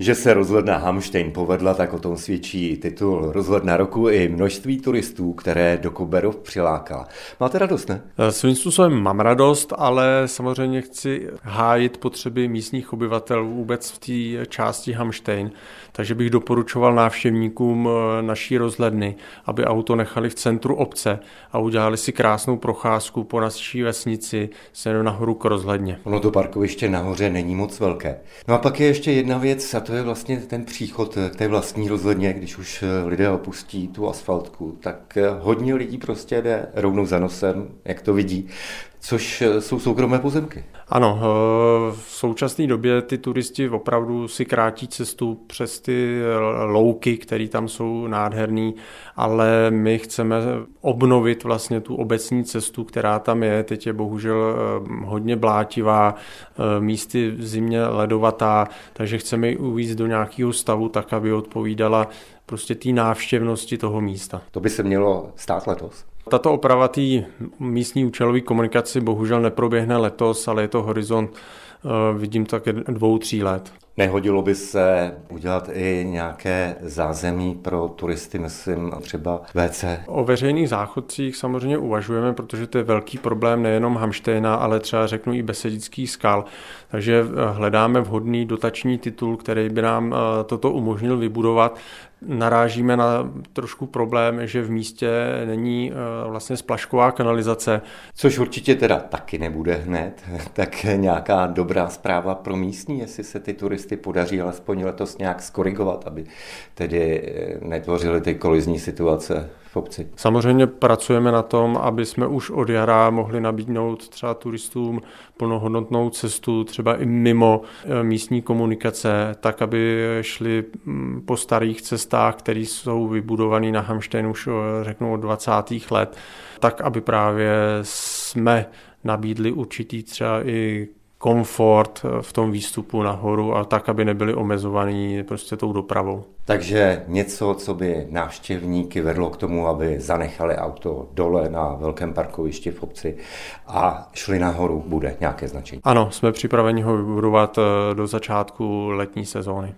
Že se rozhledna Hamštejn povedla, tak o tom svědčí titul rozhledna roku i množství turistů, které do Koberov přiláká. Máte radost, ne? Svým způsobem mám radost, ale samozřejmě chci hájit potřeby místních obyvatel vůbec v té části Hamštejn. Takže bych doporučoval návštěvníkům eh, naší rozhledny, aby auto nechali v centru obce a udělali si krásnou procházku po naší vesnici se nahoru k rozhledně. Ono to parkoviště nahoře není moc velké. No a pak je ještě jedna věc, to je vlastně ten příchod k té vlastní rozhledně, když už lidé opustí tu asfaltku, tak hodně lidí prostě jde rovnou za nosem, jak to vidí, což jsou soukromé pozemky. Ano, v současné době ty turisti opravdu si krátí cestu přes ty louky, které tam jsou nádherný, ale my chceme obnovit vlastně tu obecní cestu, která tam je. Teď je bohužel hodně blátivá, místy v zimě ledovatá, takže chceme ji uvíct do nějakého stavu tak, aby odpovídala prostě té návštěvnosti toho místa. To by se mělo stát letos? Tato oprava té místní účelové komunikaci bohužel neproběhne letos, ale je to horizont, eh, vidím tak dvou, tří let. Nehodilo by se udělat i nějaké zázemí pro turisty, myslím třeba WC? O veřejných záchodcích samozřejmě uvažujeme, protože to je velký problém nejenom Hamštejna, ale třeba řeknu i Besedický skal. Takže eh, hledáme vhodný dotační titul, který by nám eh, toto umožnil vybudovat narážíme na trošku problém, že v místě není eh, vlastně splašková kanalizace. Což určitě teda taky nebude hned, tak nějaká dobrá zpráva pro místní, jestli se ty turisty podaří alespoň letos nějak skorigovat, aby tedy eh, netvořily ty kolizní situace obci. Samozřejmě pracujeme na tom, aby jsme už od jara mohli nabídnout třeba turistům plnohodnotnou cestu, třeba i mimo eh, místní komunikace, tak, aby šli mm, po starých cestách, které jsou vybudované na Hamštejnu už eh, řeknu od 20. let, tak, aby právě jsme nabídli určitý třeba i komfort eh, v tom výstupu nahoru a tak, aby nebyli omezovaní prostě tou dopravou. Takže něco, co by návštěvníky vedlo k tomu, aby zanechali auto dole na velkém parkovišti v obci a šli nahoru, bude nějaké značení. Ano, jsme připraveni ho vybudovat eh, do začátku letní sezóny.